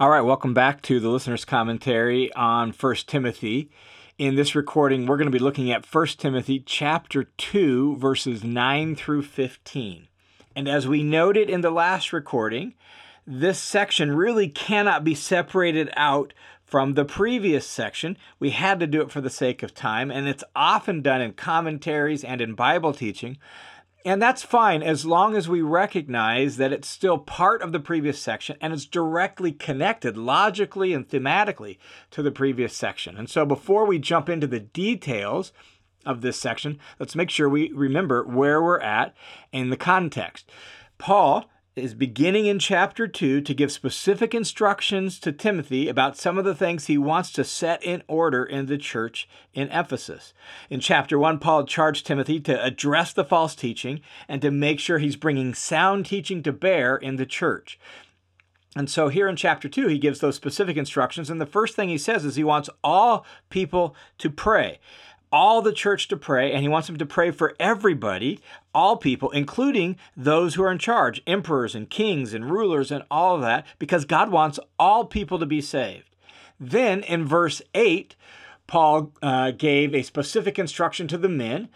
All right, welcome back to the listener's commentary on 1 Timothy. In this recording, we're going to be looking at 1 Timothy chapter 2 verses 9 through 15. And as we noted in the last recording, this section really cannot be separated out from the previous section. We had to do it for the sake of time, and it's often done in commentaries and in Bible teaching. And that's fine as long as we recognize that it's still part of the previous section and it's directly connected logically and thematically to the previous section. And so before we jump into the details of this section, let's make sure we remember where we're at in the context. Paul is beginning in chapter 2 to give specific instructions to Timothy about some of the things he wants to set in order in the church in Ephesus. In chapter 1, Paul charged Timothy to address the false teaching and to make sure he's bringing sound teaching to bear in the church. And so here in chapter 2, he gives those specific instructions. And the first thing he says is he wants all people to pray all the church to pray, and he wants them to pray for everybody, all people, including those who are in charge, emperors and kings and rulers and all of that, because God wants all people to be saved. Then in verse 8, Paul uh, gave a specific instruction to the men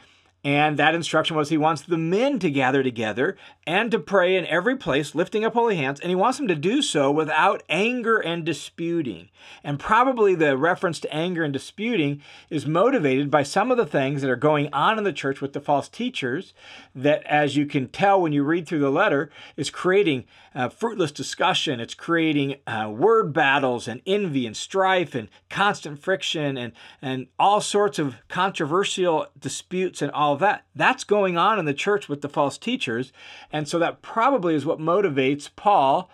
and that instruction was he wants the men to gather together and to pray in every place, lifting up holy hands. And he wants them to do so without anger and disputing. And probably the reference to anger and disputing is motivated by some of the things that are going on in the church with the false teachers, that, as you can tell when you read through the letter, is creating uh, fruitless discussion. It's creating uh, word battles and envy and strife and constant friction and, and all sorts of controversial disputes and all all that. That's going on in the church with the false teachers. And so that probably is what motivates Paul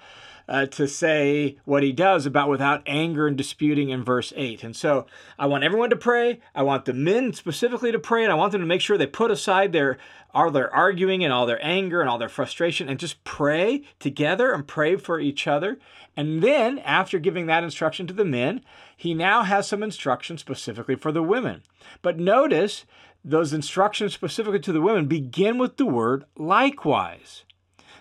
uh, to say what he does about without anger and disputing in verse 8. And so I want everyone to pray. I want the men specifically to pray, and I want them to make sure they put aside their all their arguing and all their anger and all their frustration and just pray together and pray for each other. And then, after giving that instruction to the men, he now has some instruction specifically for the women. But notice those instructions specifically to the women begin with the word likewise.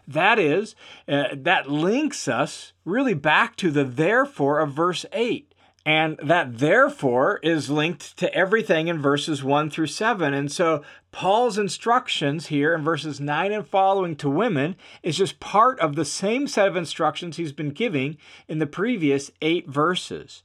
That is, uh, that links us really back to the therefore of verse 8. And that therefore is linked to everything in verses 1 through 7. And so Paul's instructions here in verses 9 and following to women is just part of the same set of instructions he's been giving in the previous eight verses.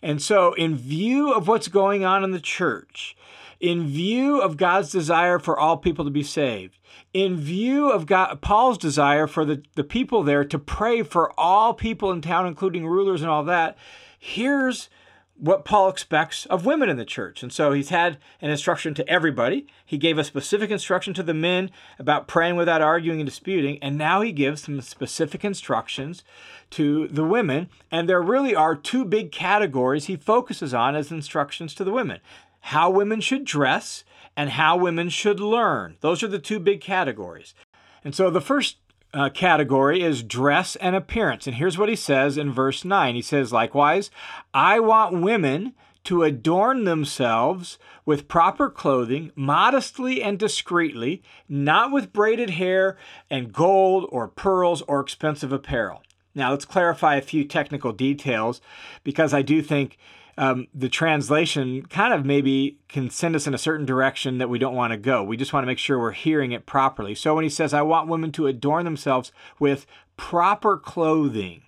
And so, in view of what's going on in the church, in view of God's desire for all people to be saved, in view of God, Paul's desire for the, the people there to pray for all people in town, including rulers and all that, here's what Paul expects of women in the church. And so he's had an instruction to everybody. He gave a specific instruction to the men about praying without arguing and disputing. And now he gives some specific instructions to the women. And there really are two big categories he focuses on as instructions to the women how women should dress and how women should learn. Those are the two big categories. And so the first uh, category is dress and appearance. And here's what he says in verse 9 He says, Likewise, I want women to adorn themselves with proper clothing, modestly and discreetly, not with braided hair and gold or pearls or expensive apparel. Now, let's clarify a few technical details because I do think um, the translation kind of maybe can send us in a certain direction that we don't want to go. We just want to make sure we're hearing it properly. So when he says, I want women to adorn themselves with proper clothing,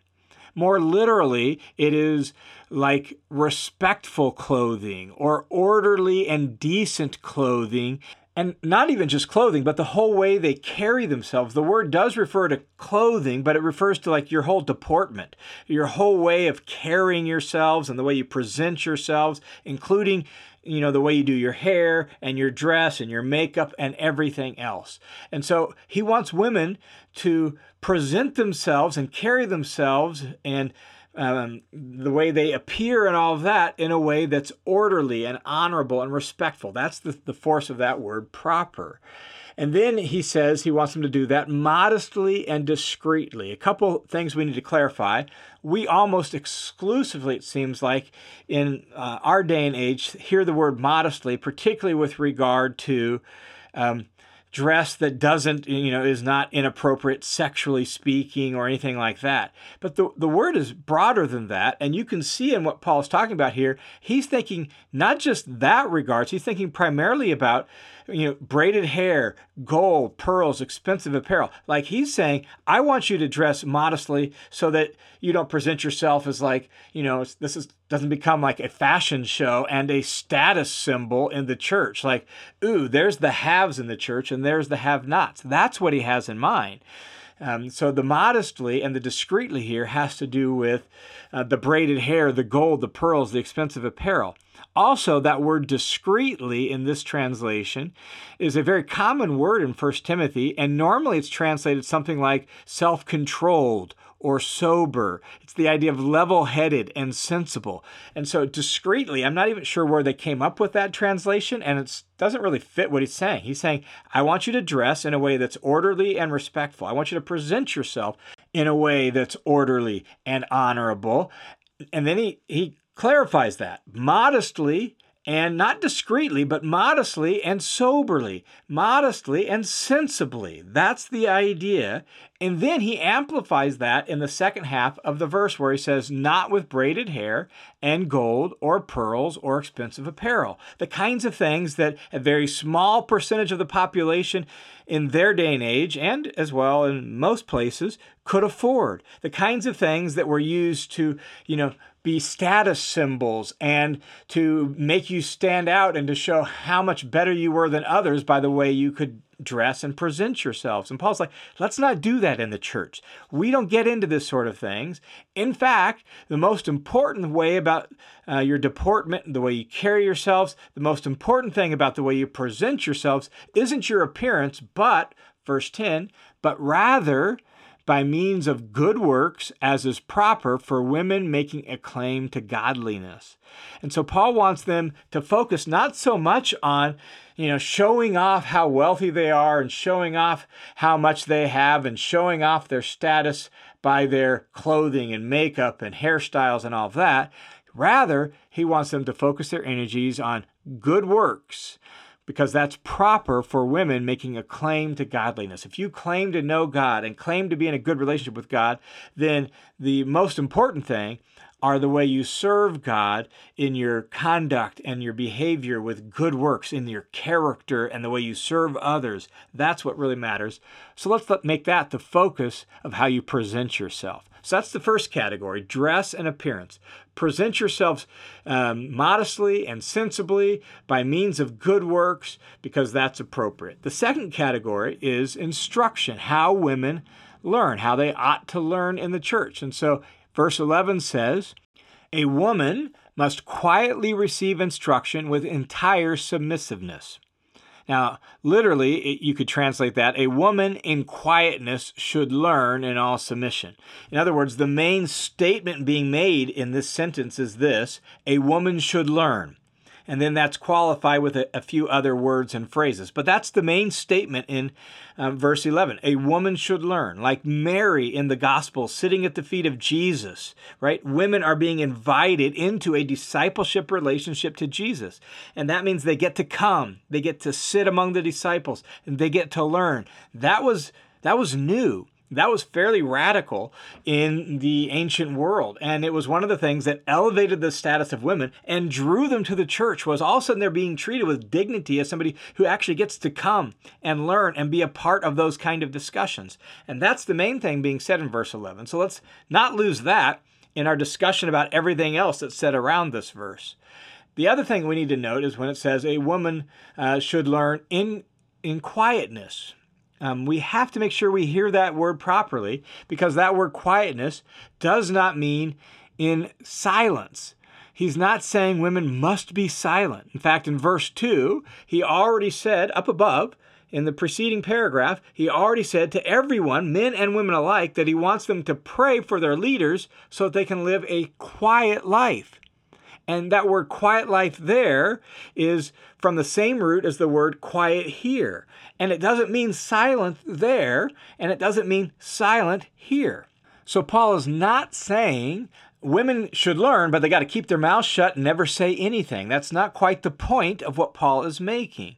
more literally, it is like respectful clothing or orderly and decent clothing and not even just clothing, but the whole way they carry themselves. The word does refer to clothing, but it refers to like your whole deportment, your whole way of carrying yourselves and the way you present yourselves, including you know the way you do your hair and your dress and your makeup and everything else. And so he wants women to present themselves and carry themselves and um, the way they appear and all of that in a way that's orderly and honorable and respectful. That's the, the force of that word, proper. And then he says he wants them to do that modestly and discreetly. A couple things we need to clarify. We almost exclusively, it seems like, in uh, our day and age, hear the word modestly, particularly with regard to um, dress that doesn't, you know, is not inappropriate sexually speaking or anything like that. But the, the word is broader than that. And you can see in what Paul's talking about here, he's thinking not just that regards, he's thinking primarily about you know, braided hair, gold, pearls, expensive apparel. Like he's saying, I want you to dress modestly so that you don't present yourself as like, you know, this is doesn't become like a fashion show and a status symbol in the church. Like, ooh, there's the haves in the church and there's the have-nots. That's what he has in mind. Um, so the modestly and the discreetly here has to do with uh, the braided hair, the gold, the pearls, the expensive apparel. Also, that word discreetly in this translation is a very common word in 1 Timothy, and normally it's translated something like self controlled or sober. It's the idea of level headed and sensible. And so, discreetly, I'm not even sure where they came up with that translation, and it doesn't really fit what he's saying. He's saying, I want you to dress in a way that's orderly and respectful. I want you to present yourself in a way that's orderly and honorable. And then he, he clarifies that modestly and not discreetly, but modestly and soberly, modestly and sensibly. That's the idea. And then he amplifies that in the second half of the verse where he says, not with braided hair and gold or pearls or expensive apparel. The kinds of things that a very small percentage of the population in their day and age, and as well in most places, could afford. The kinds of things that were used to, you know, be status symbols and to make you stand out and to show how much better you were than others by the way you could dress and present yourselves. And Paul's like, let's not do that in the church. We don't get into this sort of things. In fact, the most important way about uh, your deportment, the way you carry yourselves, the most important thing about the way you present yourselves isn't your appearance, but, verse 10, but rather by means of good works as is proper for women making a claim to godliness. And so Paul wants them to focus not so much on, you know, showing off how wealthy they are and showing off how much they have and showing off their status by their clothing and makeup and hairstyles and all of that. Rather, he wants them to focus their energies on good works because that's proper for women making a claim to godliness. If you claim to know God and claim to be in a good relationship with God, then the most important thing are the way you serve God in your conduct and your behavior with good works, in your character and the way you serve others. That's what really matters. So let's make that the focus of how you present yourself. So that's the first category dress and appearance. Present yourselves um, modestly and sensibly by means of good works because that's appropriate. The second category is instruction, how women learn, how they ought to learn in the church. And so verse 11 says, A woman must quietly receive instruction with entire submissiveness. Now, literally, you could translate that a woman in quietness should learn in all submission. In other words, the main statement being made in this sentence is this a woman should learn and then that's qualified with a, a few other words and phrases. But that's the main statement in um, verse 11. A woman should learn, like Mary in the gospel, sitting at the feet of Jesus, right? Women are being invited into a discipleship relationship to Jesus. And that means they get to come, they get to sit among the disciples, and they get to learn. That was that was new. That was fairly radical in the ancient world. And it was one of the things that elevated the status of women and drew them to the church was all of a sudden they're being treated with dignity as somebody who actually gets to come and learn and be a part of those kind of discussions. And that's the main thing being said in verse 11. So let's not lose that in our discussion about everything else that's said around this verse. The other thing we need to note is when it says a woman uh, should learn in in quietness. Um, we have to make sure we hear that word properly because that word quietness does not mean in silence. He's not saying women must be silent. In fact, in verse 2, he already said up above in the preceding paragraph, he already said to everyone, men and women alike, that he wants them to pray for their leaders so that they can live a quiet life. And that word quiet life there is from the same root as the word quiet here. And it doesn't mean silent there, and it doesn't mean silent here. So Paul is not saying women should learn, but they got to keep their mouths shut and never say anything. That's not quite the point of what Paul is making.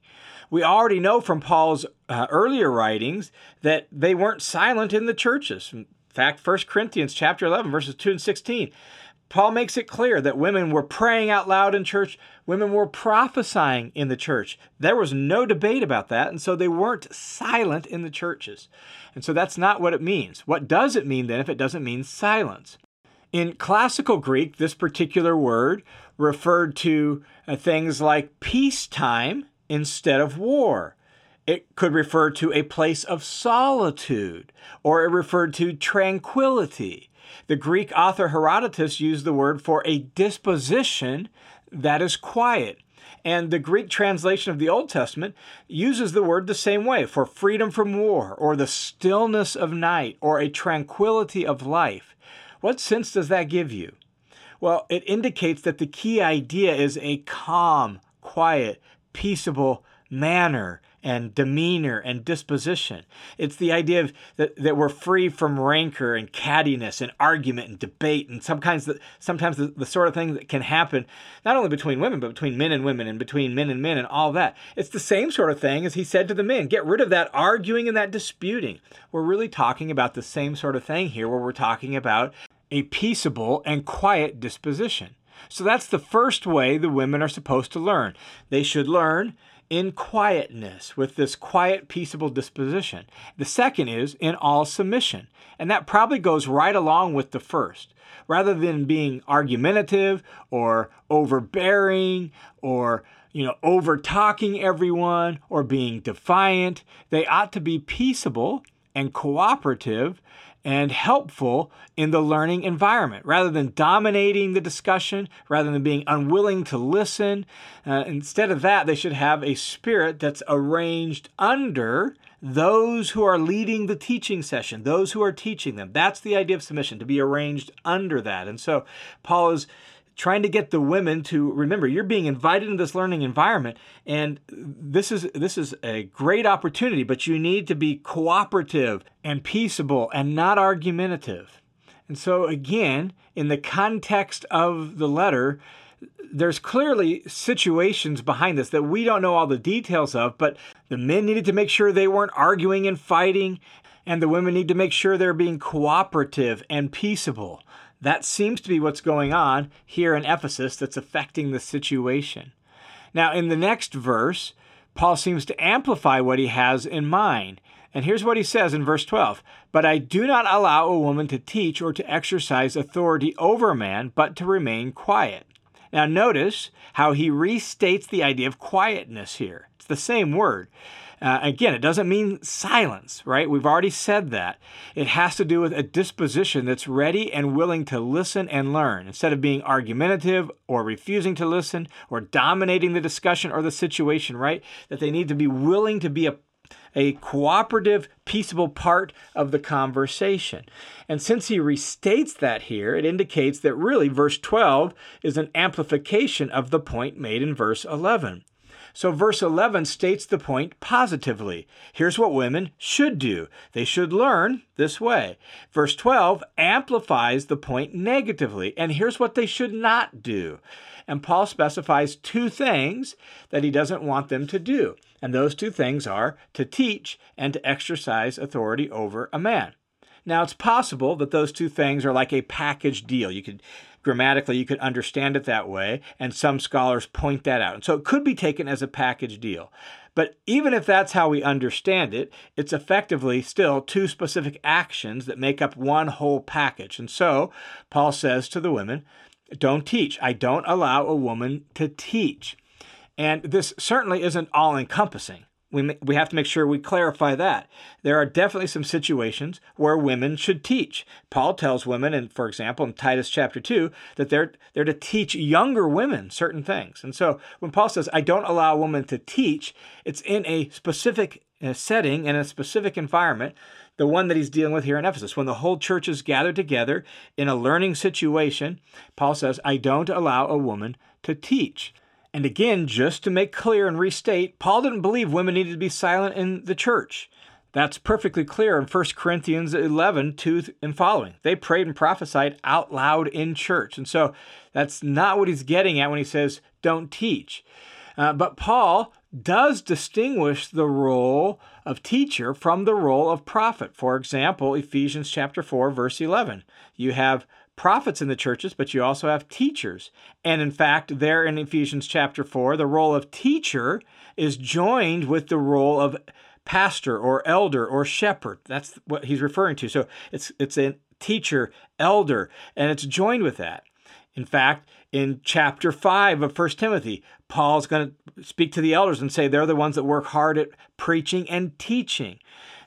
We already know from Paul's uh, earlier writings that they weren't silent in the churches. In fact, 1 Corinthians chapter 11 verses 2 and 16 Paul makes it clear that women were praying out loud in church, women were prophesying in the church. There was no debate about that, and so they weren't silent in the churches. And so that's not what it means. What does it mean then if it doesn't mean silence? In classical Greek, this particular word referred to uh, things like peacetime instead of war. It could refer to a place of solitude, or it referred to tranquility. The Greek author Herodotus used the word for a disposition that is quiet. And the Greek translation of the Old Testament uses the word the same way for freedom from war, or the stillness of night, or a tranquility of life. What sense does that give you? Well, it indicates that the key idea is a calm, quiet, peaceable manner and demeanor and disposition. It's the idea of that, that we're free from rancor and cattiness and argument and debate and some kinds sometimes the, the sort of thing that can happen not only between women but between men and women and between men and men and all that. It's the same sort of thing as he said to the men, get rid of that arguing and that disputing. We're really talking about the same sort of thing here where we're talking about a peaceable and quiet disposition. So that's the first way the women are supposed to learn. They should learn in quietness, with this quiet, peaceable disposition. The second is in all submission. And that probably goes right along with the first. Rather than being argumentative or overbearing or you know, over talking everyone or being defiant, they ought to be peaceable and cooperative and helpful in the learning environment rather than dominating the discussion, rather than being unwilling to listen. Uh, instead of that, they should have a spirit that's arranged under those who are leading the teaching session, those who are teaching them. That's the idea of submission, to be arranged under that. And so Paul is trying to get the women to remember you're being invited into this learning environment and this is this is a great opportunity but you need to be cooperative and peaceable and not argumentative. And so again in the context of the letter there's clearly situations behind this that we don't know all the details of but the men needed to make sure they weren't arguing and fighting and the women need to make sure they're being cooperative and peaceable that seems to be what's going on here in Ephesus that's affecting the situation. Now, in the next verse, Paul seems to amplify what he has in mind. And here's what he says in verse 12 But I do not allow a woman to teach or to exercise authority over a man, but to remain quiet. Now, notice how he restates the idea of quietness here. It's the same word. Uh, again, it doesn't mean silence, right? We've already said that. It has to do with a disposition that's ready and willing to listen and learn instead of being argumentative or refusing to listen or dominating the discussion or the situation, right? That they need to be willing to be a a cooperative, peaceable part of the conversation. And since he restates that here, it indicates that really verse 12 is an amplification of the point made in verse 11. So, verse 11 states the point positively. Here's what women should do they should learn this way. Verse 12 amplifies the point negatively, and here's what they should not do. And Paul specifies two things that he doesn't want them to do. And those two things are to teach and to exercise authority over a man. Now, it's possible that those two things are like a package deal. You could grammatically, you could understand it that way, and some scholars point that out. And so it could be taken as a package deal. But even if that's how we understand it, it's effectively still two specific actions that make up one whole package. And so Paul says to the women, Don't teach. I don't allow a woman to teach. And this certainly isn't all encompassing we, we have to make sure we clarify that. There are definitely some situations where women should teach. Paul tells women, and for example, in Titus chapter 2, that they're, they're to teach younger women certain things. And so when Paul says, I don't allow a woman to teach, it's in a specific uh, setting and a specific environment, the one that he's dealing with here in Ephesus. When the whole church is gathered together in a learning situation, Paul says, I don't allow a woman to teach. And again, just to make clear and restate, Paul didn't believe women needed to be silent in the church. That's perfectly clear in 1 Corinthians 11, 2 and following. They prayed and prophesied out loud in church. And so that's not what he's getting at when he says, don't teach. Uh, but Paul does distinguish the role of teacher from the role of prophet. For example, Ephesians chapter 4 verse 11. You have prophets in the churches, but you also have teachers. And in fact, there in Ephesians chapter 4, the role of teacher is joined with the role of pastor or elder or shepherd. That's what he's referring to. So it's it's a teacher, elder, and it's joined with that. In fact, in chapter 5 of 1 Timothy, Paul's going to speak to the elders and say they're the ones that work hard at preaching and teaching.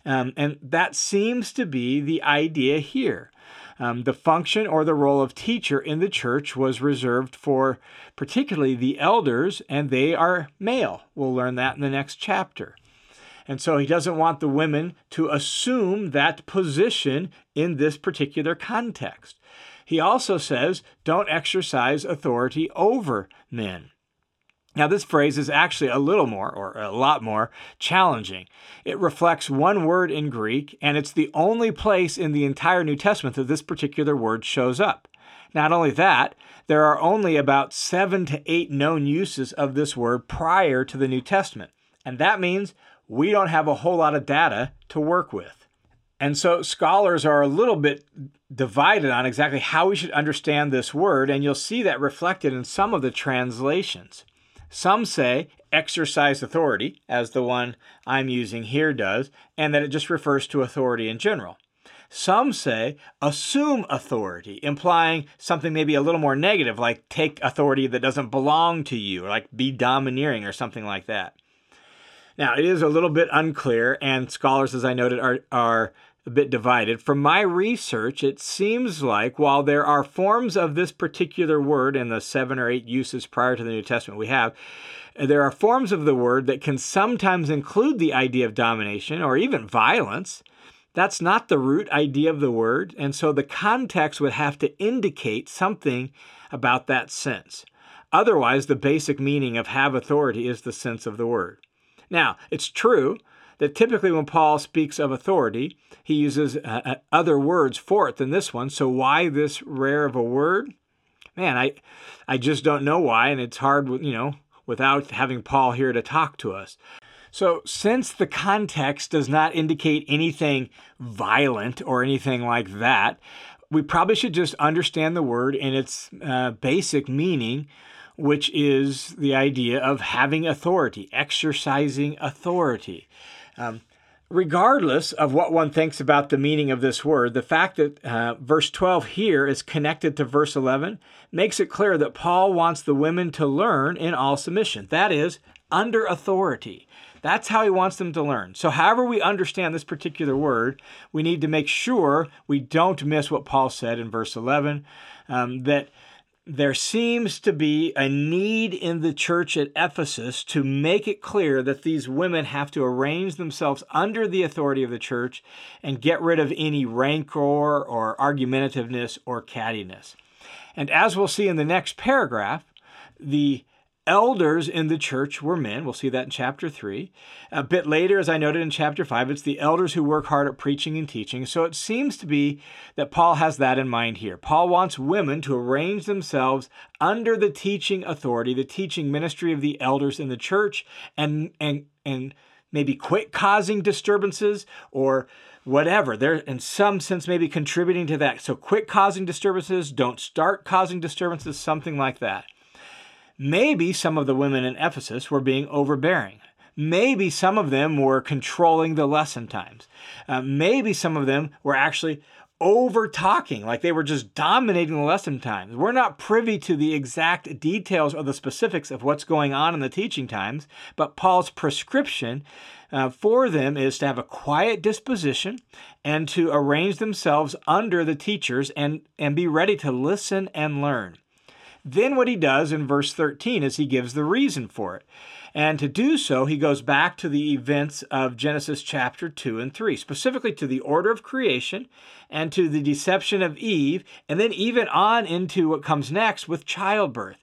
Um, and that seems to be the idea here. Um, the function or the role of teacher in the church was reserved for particularly the elders, and they are male. We'll learn that in the next chapter. And so he doesn't want the women to assume that position in this particular context. He also says, don't exercise authority over men. Now, this phrase is actually a little more, or a lot more, challenging. It reflects one word in Greek, and it's the only place in the entire New Testament that this particular word shows up. Not only that, there are only about seven to eight known uses of this word prior to the New Testament. And that means we don't have a whole lot of data to work with. And so scholars are a little bit divided on exactly how we should understand this word, and you'll see that reflected in some of the translations. Some say exercise authority, as the one I'm using here does, and that it just refers to authority in general. Some say assume authority, implying something maybe a little more negative, like take authority that doesn't belong to you, or like be domineering or something like that. Now, it is a little bit unclear, and scholars, as I noted, are, are a bit divided. From my research, it seems like while there are forms of this particular word in the seven or eight uses prior to the New Testament we have, uh, there are forms of the word that can sometimes include the idea of domination or even violence. That's not the root idea of the word, and so the context would have to indicate something about that sense. Otherwise, the basic meaning of have authority is the sense of the word. Now, it's true that typically when Paul speaks of authority, he uses uh, uh, other words for it than this one. So why this rare of a word? Man, I I just don't know why, and it's hard, you know, without having Paul here to talk to us. So, since the context does not indicate anything violent or anything like that, we probably should just understand the word in its uh, basic meaning, which is the idea of having authority, exercising authority. Um, regardless of what one thinks about the meaning of this word, the fact that uh, verse 12 here is connected to verse 11 makes it clear that Paul wants the women to learn in all submission. That is, under authority. That's how he wants them to learn. So, however, we understand this particular word, we need to make sure we don't miss what Paul said in verse 11 um, that there seems to be a need in the church at Ephesus to make it clear that these women have to arrange themselves under the authority of the church and get rid of any rancor or argumentativeness or cattiness. And as we'll see in the next paragraph, the elders in the church were men. We'll see that in chapter 3. A bit later, as I noted in chapter 5, it's the elders who work hard at preaching and teaching. So it seems to be that Paul has that in mind here. Paul wants women to arrange themselves under the teaching authority, the teaching ministry of the elders in the church, and, and, and maybe quit causing disturbances or whatever. They're in some sense maybe contributing to that. So quit causing disturbances, don't start causing disturbances, something like that. Maybe some of the women in Ephesus were being overbearing. Maybe some of them were controlling the lesson times. Uh, maybe some of them were actually over talking, like they were just dominating the lesson times. We're not privy to the exact details or the specifics of what's going on in the teaching times, but Paul's prescription uh, for them is to have a quiet disposition and to arrange themselves under the teachers and, and be ready to listen and learn. Then, what he does in verse 13 is he gives the reason for it. And to do so, he goes back to the events of Genesis chapter 2 and 3, specifically to the order of creation and to the deception of Eve, and then even on into what comes next with childbirth.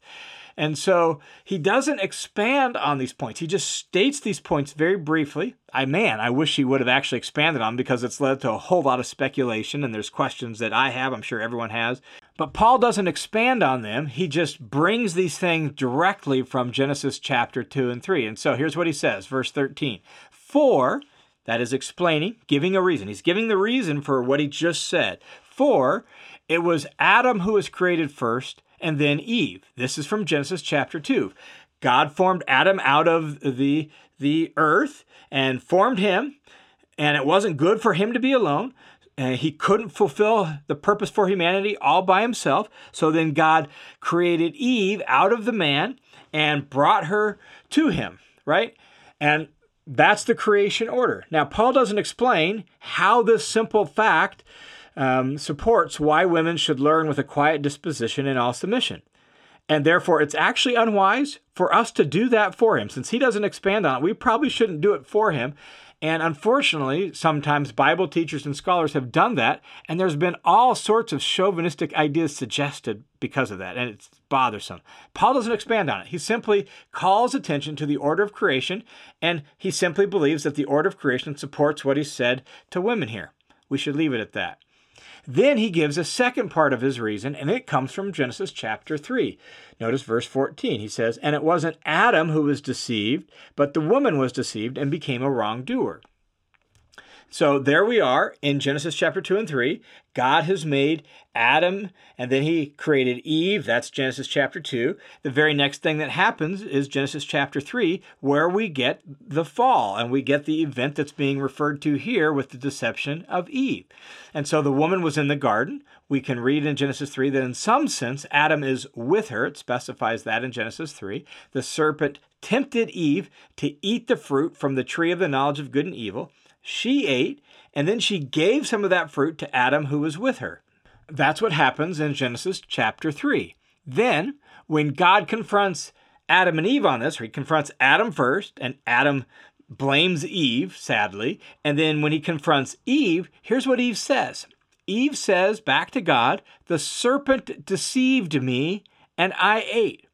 And so he doesn't expand on these points. He just states these points very briefly. I man, I wish he would have actually expanded on because it's led to a whole lot of speculation and there's questions that I have, I'm sure everyone has. But Paul doesn't expand on them. He just brings these things directly from Genesis chapter 2 and 3. And so here's what he says, verse 13. For, that is explaining, giving a reason. He's giving the reason for what he just said. For it was Adam who was created first, and then Eve. This is from Genesis chapter 2. God formed Adam out of the, the earth and formed him, and it wasn't good for him to be alone. And he couldn't fulfill the purpose for humanity all by himself. So then God created Eve out of the man and brought her to him, right? And that's the creation order. Now, Paul doesn't explain how this simple fact um, supports why women should learn with a quiet disposition and all submission. And therefore, it's actually unwise for us to do that for him. Since he doesn't expand on it, we probably shouldn't do it for him. And unfortunately, sometimes Bible teachers and scholars have done that, and there's been all sorts of chauvinistic ideas suggested because of that, and it's bothersome. Paul doesn't expand on it. He simply calls attention to the order of creation, and he simply believes that the order of creation supports what he said to women here. We should leave it at that. Then he gives a second part of his reason, and it comes from Genesis chapter 3. Notice verse 14. He says, And it wasn't Adam who was deceived, but the woman was deceived and became a wrongdoer. So there we are in Genesis chapter 2 and 3. God has made Adam and then he created Eve. That's Genesis chapter 2. The very next thing that happens is Genesis chapter 3, where we get the fall and we get the event that's being referred to here with the deception of Eve. And so the woman was in the garden. We can read in Genesis 3 that in some sense Adam is with her. It specifies that in Genesis 3. The serpent tempted Eve to eat the fruit from the tree of the knowledge of good and evil. She ate, and then she gave some of that fruit to Adam who was with her. That's what happens in Genesis chapter 3. Then, when God confronts Adam and Eve on this, or he confronts Adam first, and Adam blames Eve, sadly. And then when he confronts Eve, here's what Eve says Eve says back to God, The serpent deceived me, and I ate.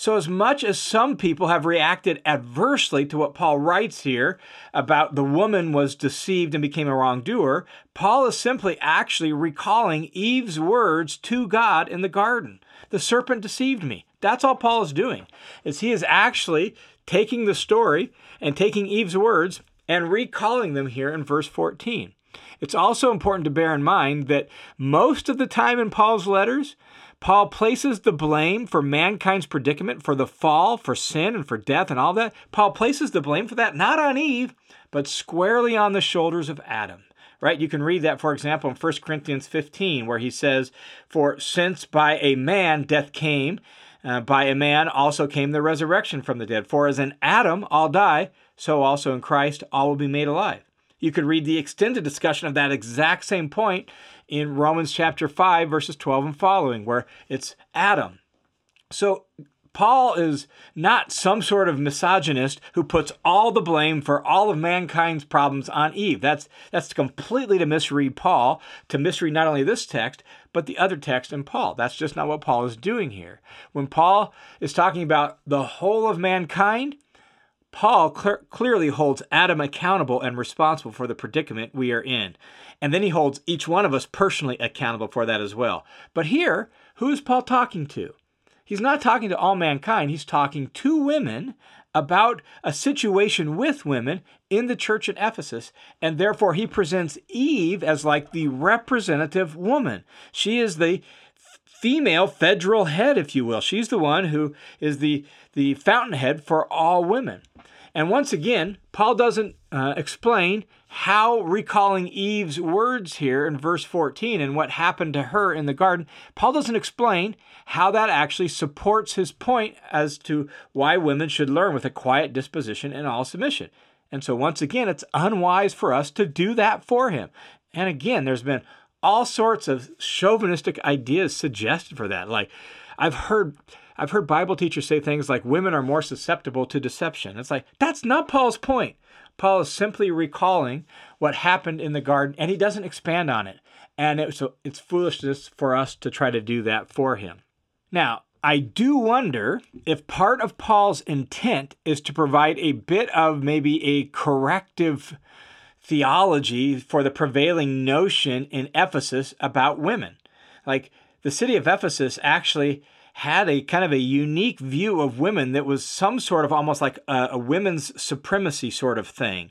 So, as much as some people have reacted adversely to what Paul writes here about the woman was deceived and became a wrongdoer, Paul is simply actually recalling Eve's words to God in the garden. The serpent deceived me. That's all Paul is doing. Is he is actually taking the story and taking Eve's words and recalling them here in verse 14. It's also important to bear in mind that most of the time in Paul's letters, Paul places the blame for mankind's predicament, for the fall, for sin, and for death, and all that. Paul places the blame for that not on Eve, but squarely on the shoulders of Adam. Right? You can read that, for example, in 1 Corinthians 15, where he says, For since by a man death came, uh, by a man also came the resurrection from the dead. For as in Adam all die, so also in Christ all will be made alive. You could read the extended discussion of that exact same point in Romans chapter 5, verses 12 and following, where it's Adam. So Paul is not some sort of misogynist who puts all the blame for all of mankind's problems on Eve. That's that's completely to misread Paul, to misread not only this text, but the other text in Paul. That's just not what Paul is doing here. When Paul is talking about the whole of mankind, Paul cl- clearly holds Adam accountable and responsible for the predicament we are in. And then he holds each one of us personally accountable for that as well. But here, who is Paul talking to? He's not talking to all mankind, he's talking to women about a situation with women in the church at Ephesus. And therefore, he presents Eve as like the representative woman. She is the female federal head, if you will. She's the one who is the, the fountainhead for all women. And once again, Paul doesn't uh, explain how recalling Eve's words here in verse 14 and what happened to her in the garden, Paul doesn't explain how that actually supports his point as to why women should learn with a quiet disposition and all submission. And so, once again, it's unwise for us to do that for him. And again, there's been all sorts of chauvinistic ideas suggested for that. Like, I've heard I've heard Bible teachers say things like women are more susceptible to deception. It's like, that's not Paul's point. Paul is simply recalling what happened in the garden, and he doesn't expand on it. And it, so it's foolishness for us to try to do that for him. Now, I do wonder if part of Paul's intent is to provide a bit of maybe a corrective theology for the prevailing notion in Ephesus about women. Like, the city of Ephesus actually had a kind of a unique view of women that was some sort of almost like a, a women's supremacy sort of thing.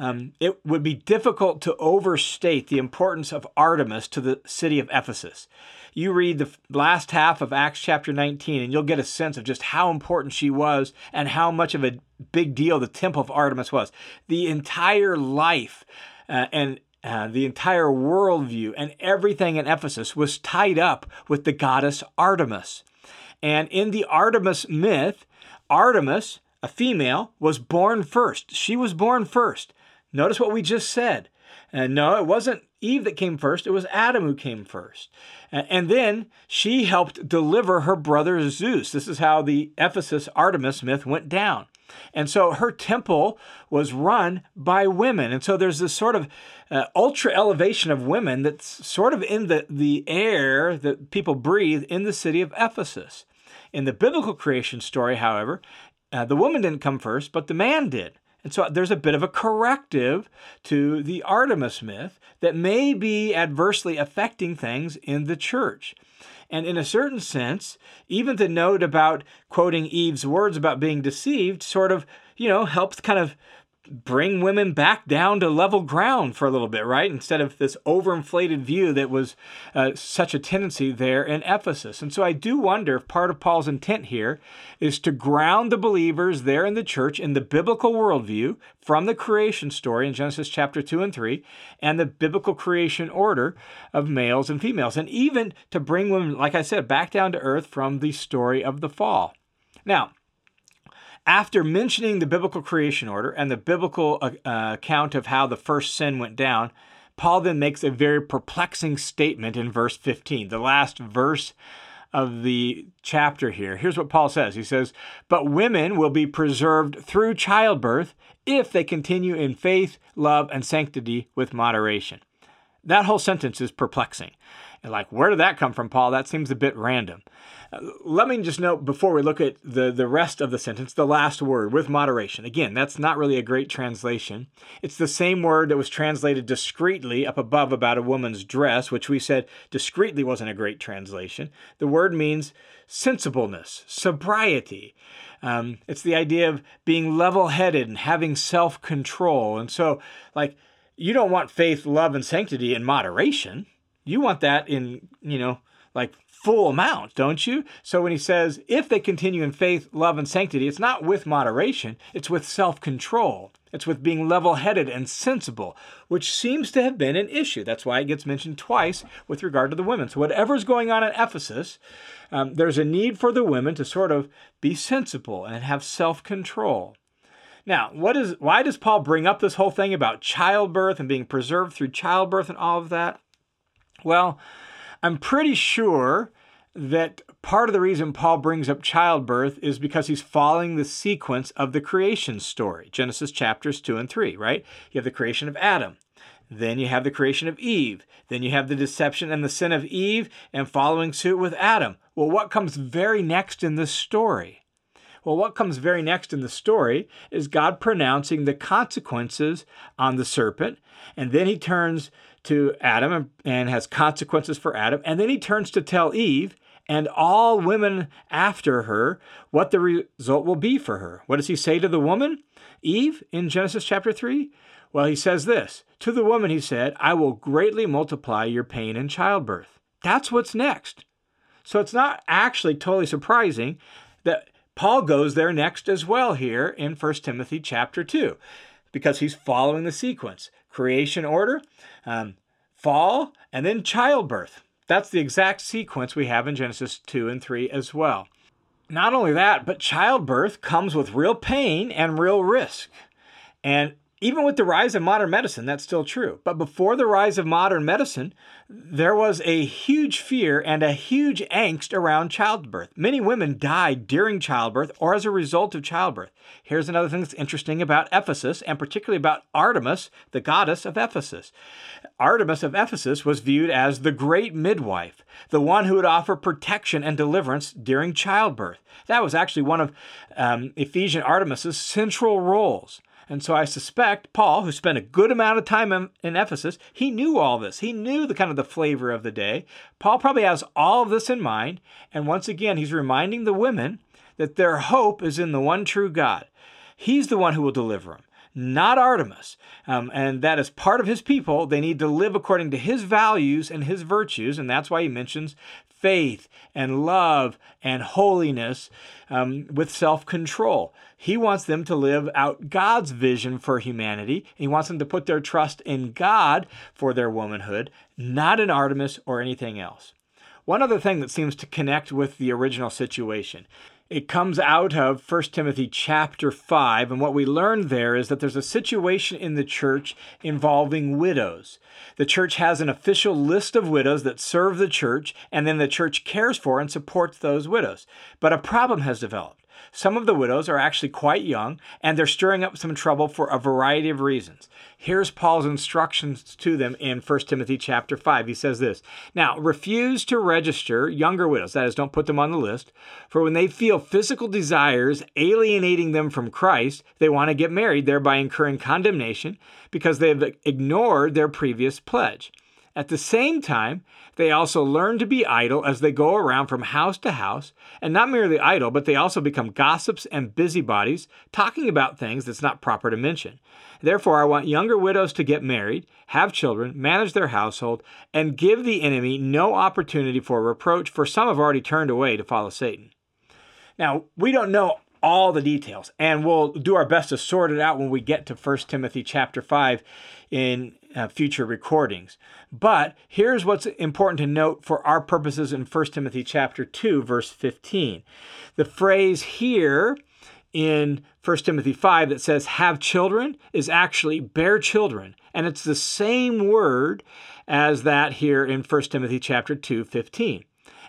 Um, it would be difficult to overstate the importance of Artemis to the city of Ephesus. You read the last half of Acts chapter 19, and you'll get a sense of just how important she was and how much of a big deal the temple of Artemis was. The entire life uh, and uh, the entire worldview and everything in Ephesus was tied up with the goddess Artemis. And in the Artemis myth, Artemis, a female, was born first. She was born first. Notice what we just said. And no, it wasn't Eve that came first, it was Adam who came first. And then she helped deliver her brother Zeus. This is how the Ephesus Artemis myth went down. And so her temple was run by women. And so there's this sort of uh, ultra elevation of women that's sort of in the, the air that people breathe in the city of Ephesus. In the biblical creation story, however, uh, the woman didn't come first, but the man did. And so there's a bit of a corrective to the Artemis myth that may be adversely affecting things in the church. And in a certain sense, even the note about quoting Eve's words about being deceived sort of, you know, helps kind of bring women back down to level ground for a little bit, right? Instead of this overinflated view that was uh, such a tendency there in Ephesus. And so I do wonder if part of Paul's intent here is to ground the believers there in the church in the biblical worldview from the creation story in Genesis chapter 2 and 3 and the biblical creation order of males and females, and even to bring women, like I said, back down to earth from the story of the fall. Now, after mentioning the biblical creation order and the biblical uh, uh, account of how the first sin went down, Paul then makes a very perplexing statement in verse 15, the last verse of the chapter here. Here's what Paul says He says, But women will be preserved through childbirth if they continue in faith, love, and sanctity with moderation. That whole sentence is perplexing. Like, where did that come from, Paul? That seems a bit random. Uh, let me just note before we look at the, the rest of the sentence, the last word, with moderation. Again, that's not really a great translation. It's the same word that was translated discreetly up above about a woman's dress, which we said discreetly wasn't a great translation. The word means sensibleness, sobriety. Um, it's the idea of being level headed and having self control. And so, like, you don't want faith, love, and sanctity in moderation you want that in, you know, like full amount, don't you? So when he says, if they continue in faith, love, and sanctity, it's not with moderation, it's with self control. It's with being level headed and sensible, which seems to have been an issue. That's why it gets mentioned twice with regard to the women. So, whatever's going on in Ephesus, um, there's a need for the women to sort of be sensible and have self control. Now, what is why does Paul bring up this whole thing about childbirth and being preserved through childbirth and all of that? Well, I'm pretty sure that part of the reason Paul brings up childbirth is because he's following the sequence of the creation story, Genesis chapters 2 and 3, right? You have the creation of Adam. Then you have the creation of Eve. Then you have the deception and the sin of Eve and following suit with Adam. Well, what comes very next in this story? Well, what comes very next in the story is God pronouncing the consequences on the serpent, and then he turns to Adam and has consequences for Adam. And then he turns to tell Eve and all women after her what the result will be for her. What does he say to the woman, Eve, in Genesis chapter 3? Well, he says this To the woman, he said, I will greatly multiply your pain in childbirth. That's what's next. So it's not actually totally surprising that Paul goes there next as well here in 1 Timothy chapter 2 because he's following the sequence creation order, um, fall, and then childbirth. That's the exact sequence we have in Genesis 2 and 3 as well. Not only that, but childbirth comes with real pain and real risk. And even with the rise of modern medicine, that's still true. But before the rise of modern medicine, there was a huge fear and a huge angst around childbirth. Many women died during childbirth or as a result of childbirth. Here's another thing that's interesting about Ephesus, and particularly about Artemis, the goddess of Ephesus. Artemis of Ephesus was viewed as the great midwife, the one who would offer protection and deliverance during childbirth. That was actually one of um, Ephesian Artemis's central roles. And so I suspect Paul, who spent a good amount of time in, in, Ephesus, he knew all this. He knew the kind of the flavor of the day. Paul probably has all of this in mind. And once again, he's reminding the women that their hope is in the one true God. He's the one who will deliver them not Artemis. Um, and that as part of his people, they need to live according to his values and his virtues. And that's why he mentions faith and love and holiness um, with self control. He wants them to live out God's vision for humanity. He wants them to put their trust in God for their womanhood, not in Artemis or anything else. One other thing that seems to connect with the original situation it comes out of 1 Timothy chapter 5, and what we learned there is that there's a situation in the church involving widows. The church has an official list of widows that serve the church, and then the church cares for and supports those widows. But a problem has developed. Some of the widows are actually quite young, and they're stirring up some trouble for a variety of reasons. Here's Paul's instructions to them in 1 Timothy chapter 5. He says this Now, refuse to register younger widows, that is, don't put them on the list, for when they feel physical desires alienating them from Christ, they want to get married, thereby incurring condemnation because they've ignored their previous pledge. At the same time, they also learn to be idle as they go around from house to house, and not merely idle, but they also become gossips and busybodies, talking about things that's not proper to mention. Therefore, I want younger widows to get married, have children, manage their household, and give the enemy no opportunity for reproach, for some have already turned away to follow Satan. Now, we don't know all the details and we'll do our best to sort it out when we get to 1 timothy chapter 5 in uh, future recordings. But here's what's important to note for our purposes in 1 timothy chapter 2 verse 15 the phrase here in 1 timothy 5 that says have children is actually bear children. And it's the same word as that here in 1 timothy chapter 2 15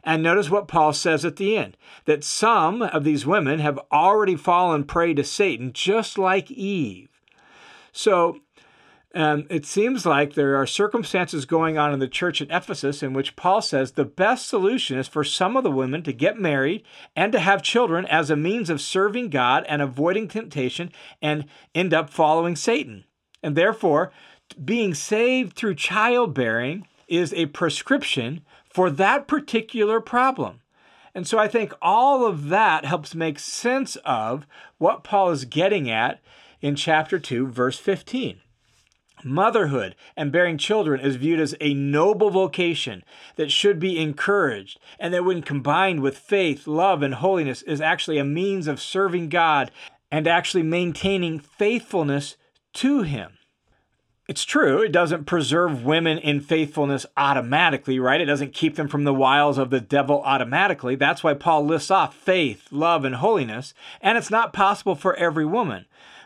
and notice what Paul says at the end that some of these women have already fallen prey to Satan, just like Eve. So um, it seems like there are circumstances going on in the church at Ephesus in which Paul says the best solution is for some of the women to get married and to have children as a means of serving God and avoiding temptation and end up following Satan. And therefore, being saved through childbearing is a prescription for that particular problem. And so I think all of that helps make sense of what Paul is getting at in chapter 2, verse 15. Motherhood and bearing children is viewed as a noble vocation that should be encouraged, and that when combined with faith, love, and holiness, is actually a means of serving God and actually maintaining faithfulness to Him. It's true, it doesn't preserve women in faithfulness automatically, right? It doesn't keep them from the wiles of the devil automatically. That's why Paul lists off faith, love, and holiness. And it's not possible for every woman.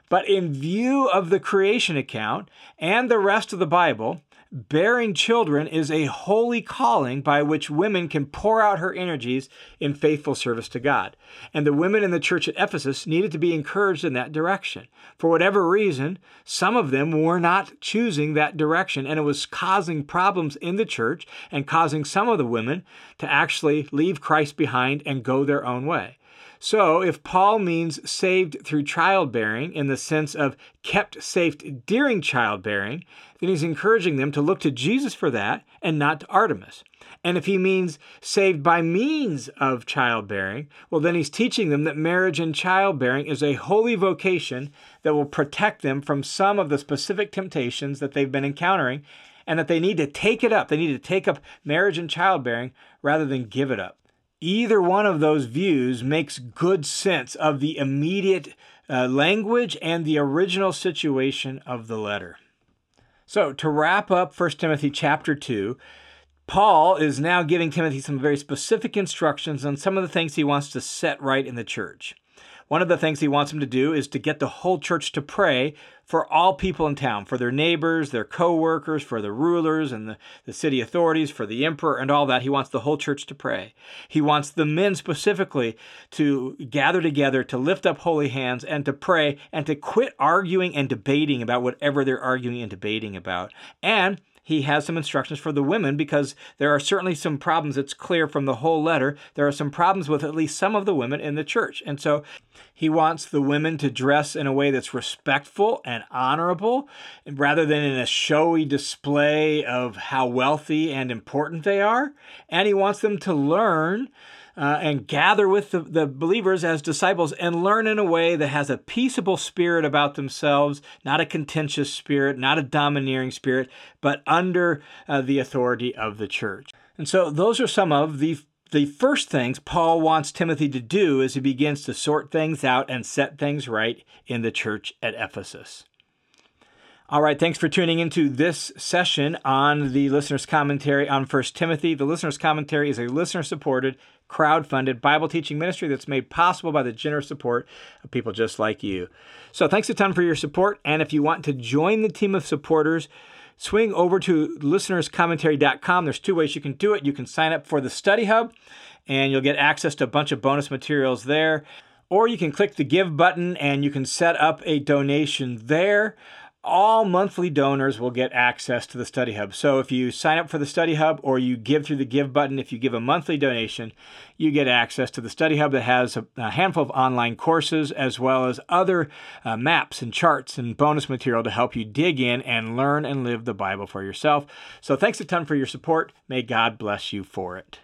But in view of the creation account and the rest of the Bible, bearing children is a holy calling by which women can pour out her energies in faithful service to God. And the women in the church at Ephesus needed to be encouraged in that direction. For whatever reason, some of them were not choosing that direction, and it was causing problems in the church and causing some of the women to actually leave Christ behind and go their own way. So, if Paul means saved through childbearing in the sense of kept safe during childbearing, then he's encouraging them to look to Jesus for that and not to Artemis. And if he means saved by means of childbearing, well, then he's teaching them that marriage and childbearing is a holy vocation that will protect them from some of the specific temptations that they've been encountering and that they need to take it up. They need to take up marriage and childbearing rather than give it up either one of those views makes good sense of the immediate uh, language and the original situation of the letter. So, to wrap up 1 Timothy chapter 2, Paul is now giving Timothy some very specific instructions on some of the things he wants to set right in the church. One of the things he wants him to do is to get the whole church to pray for all people in town, for their neighbors, their co workers, for the rulers and the, the city authorities, for the emperor, and all that. He wants the whole church to pray. He wants the men specifically to gather together, to lift up holy hands, and to pray, and to quit arguing and debating about whatever they're arguing and debating about. And he has some instructions for the women because there are certainly some problems. It's clear from the whole letter. There are some problems with at least some of the women in the church. And so he wants the women to dress in a way that's respectful and honorable rather than in a showy display of how wealthy and important they are. And he wants them to learn uh, and gather with the, the believers as disciples and learn in a way that has a peaceable spirit about themselves, not a contentious spirit, not a domineering spirit, but under uh, the authority of the church. And so those are some of the the first things Paul wants Timothy to do as he begins to sort things out and set things right in the church at Ephesus. All right, thanks for tuning into this session on the listener's commentary on 1 Timothy. The listener's commentary is a listener supported crowd-funded Bible teaching ministry that's made possible by the generous support of people just like you. So thanks a ton for your support. And if you want to join the team of supporters, swing over to listenerscommentary.com. There's two ways you can do it. You can sign up for the study hub and you'll get access to a bunch of bonus materials there. Or you can click the give button and you can set up a donation there all monthly donors will get access to the Study Hub. So if you sign up for the Study Hub or you give through the Give button, if you give a monthly donation, you get access to the Study Hub that has a, a handful of online courses as well as other uh, maps and charts and bonus material to help you dig in and learn and live the Bible for yourself. So thanks a ton for your support. May God bless you for it.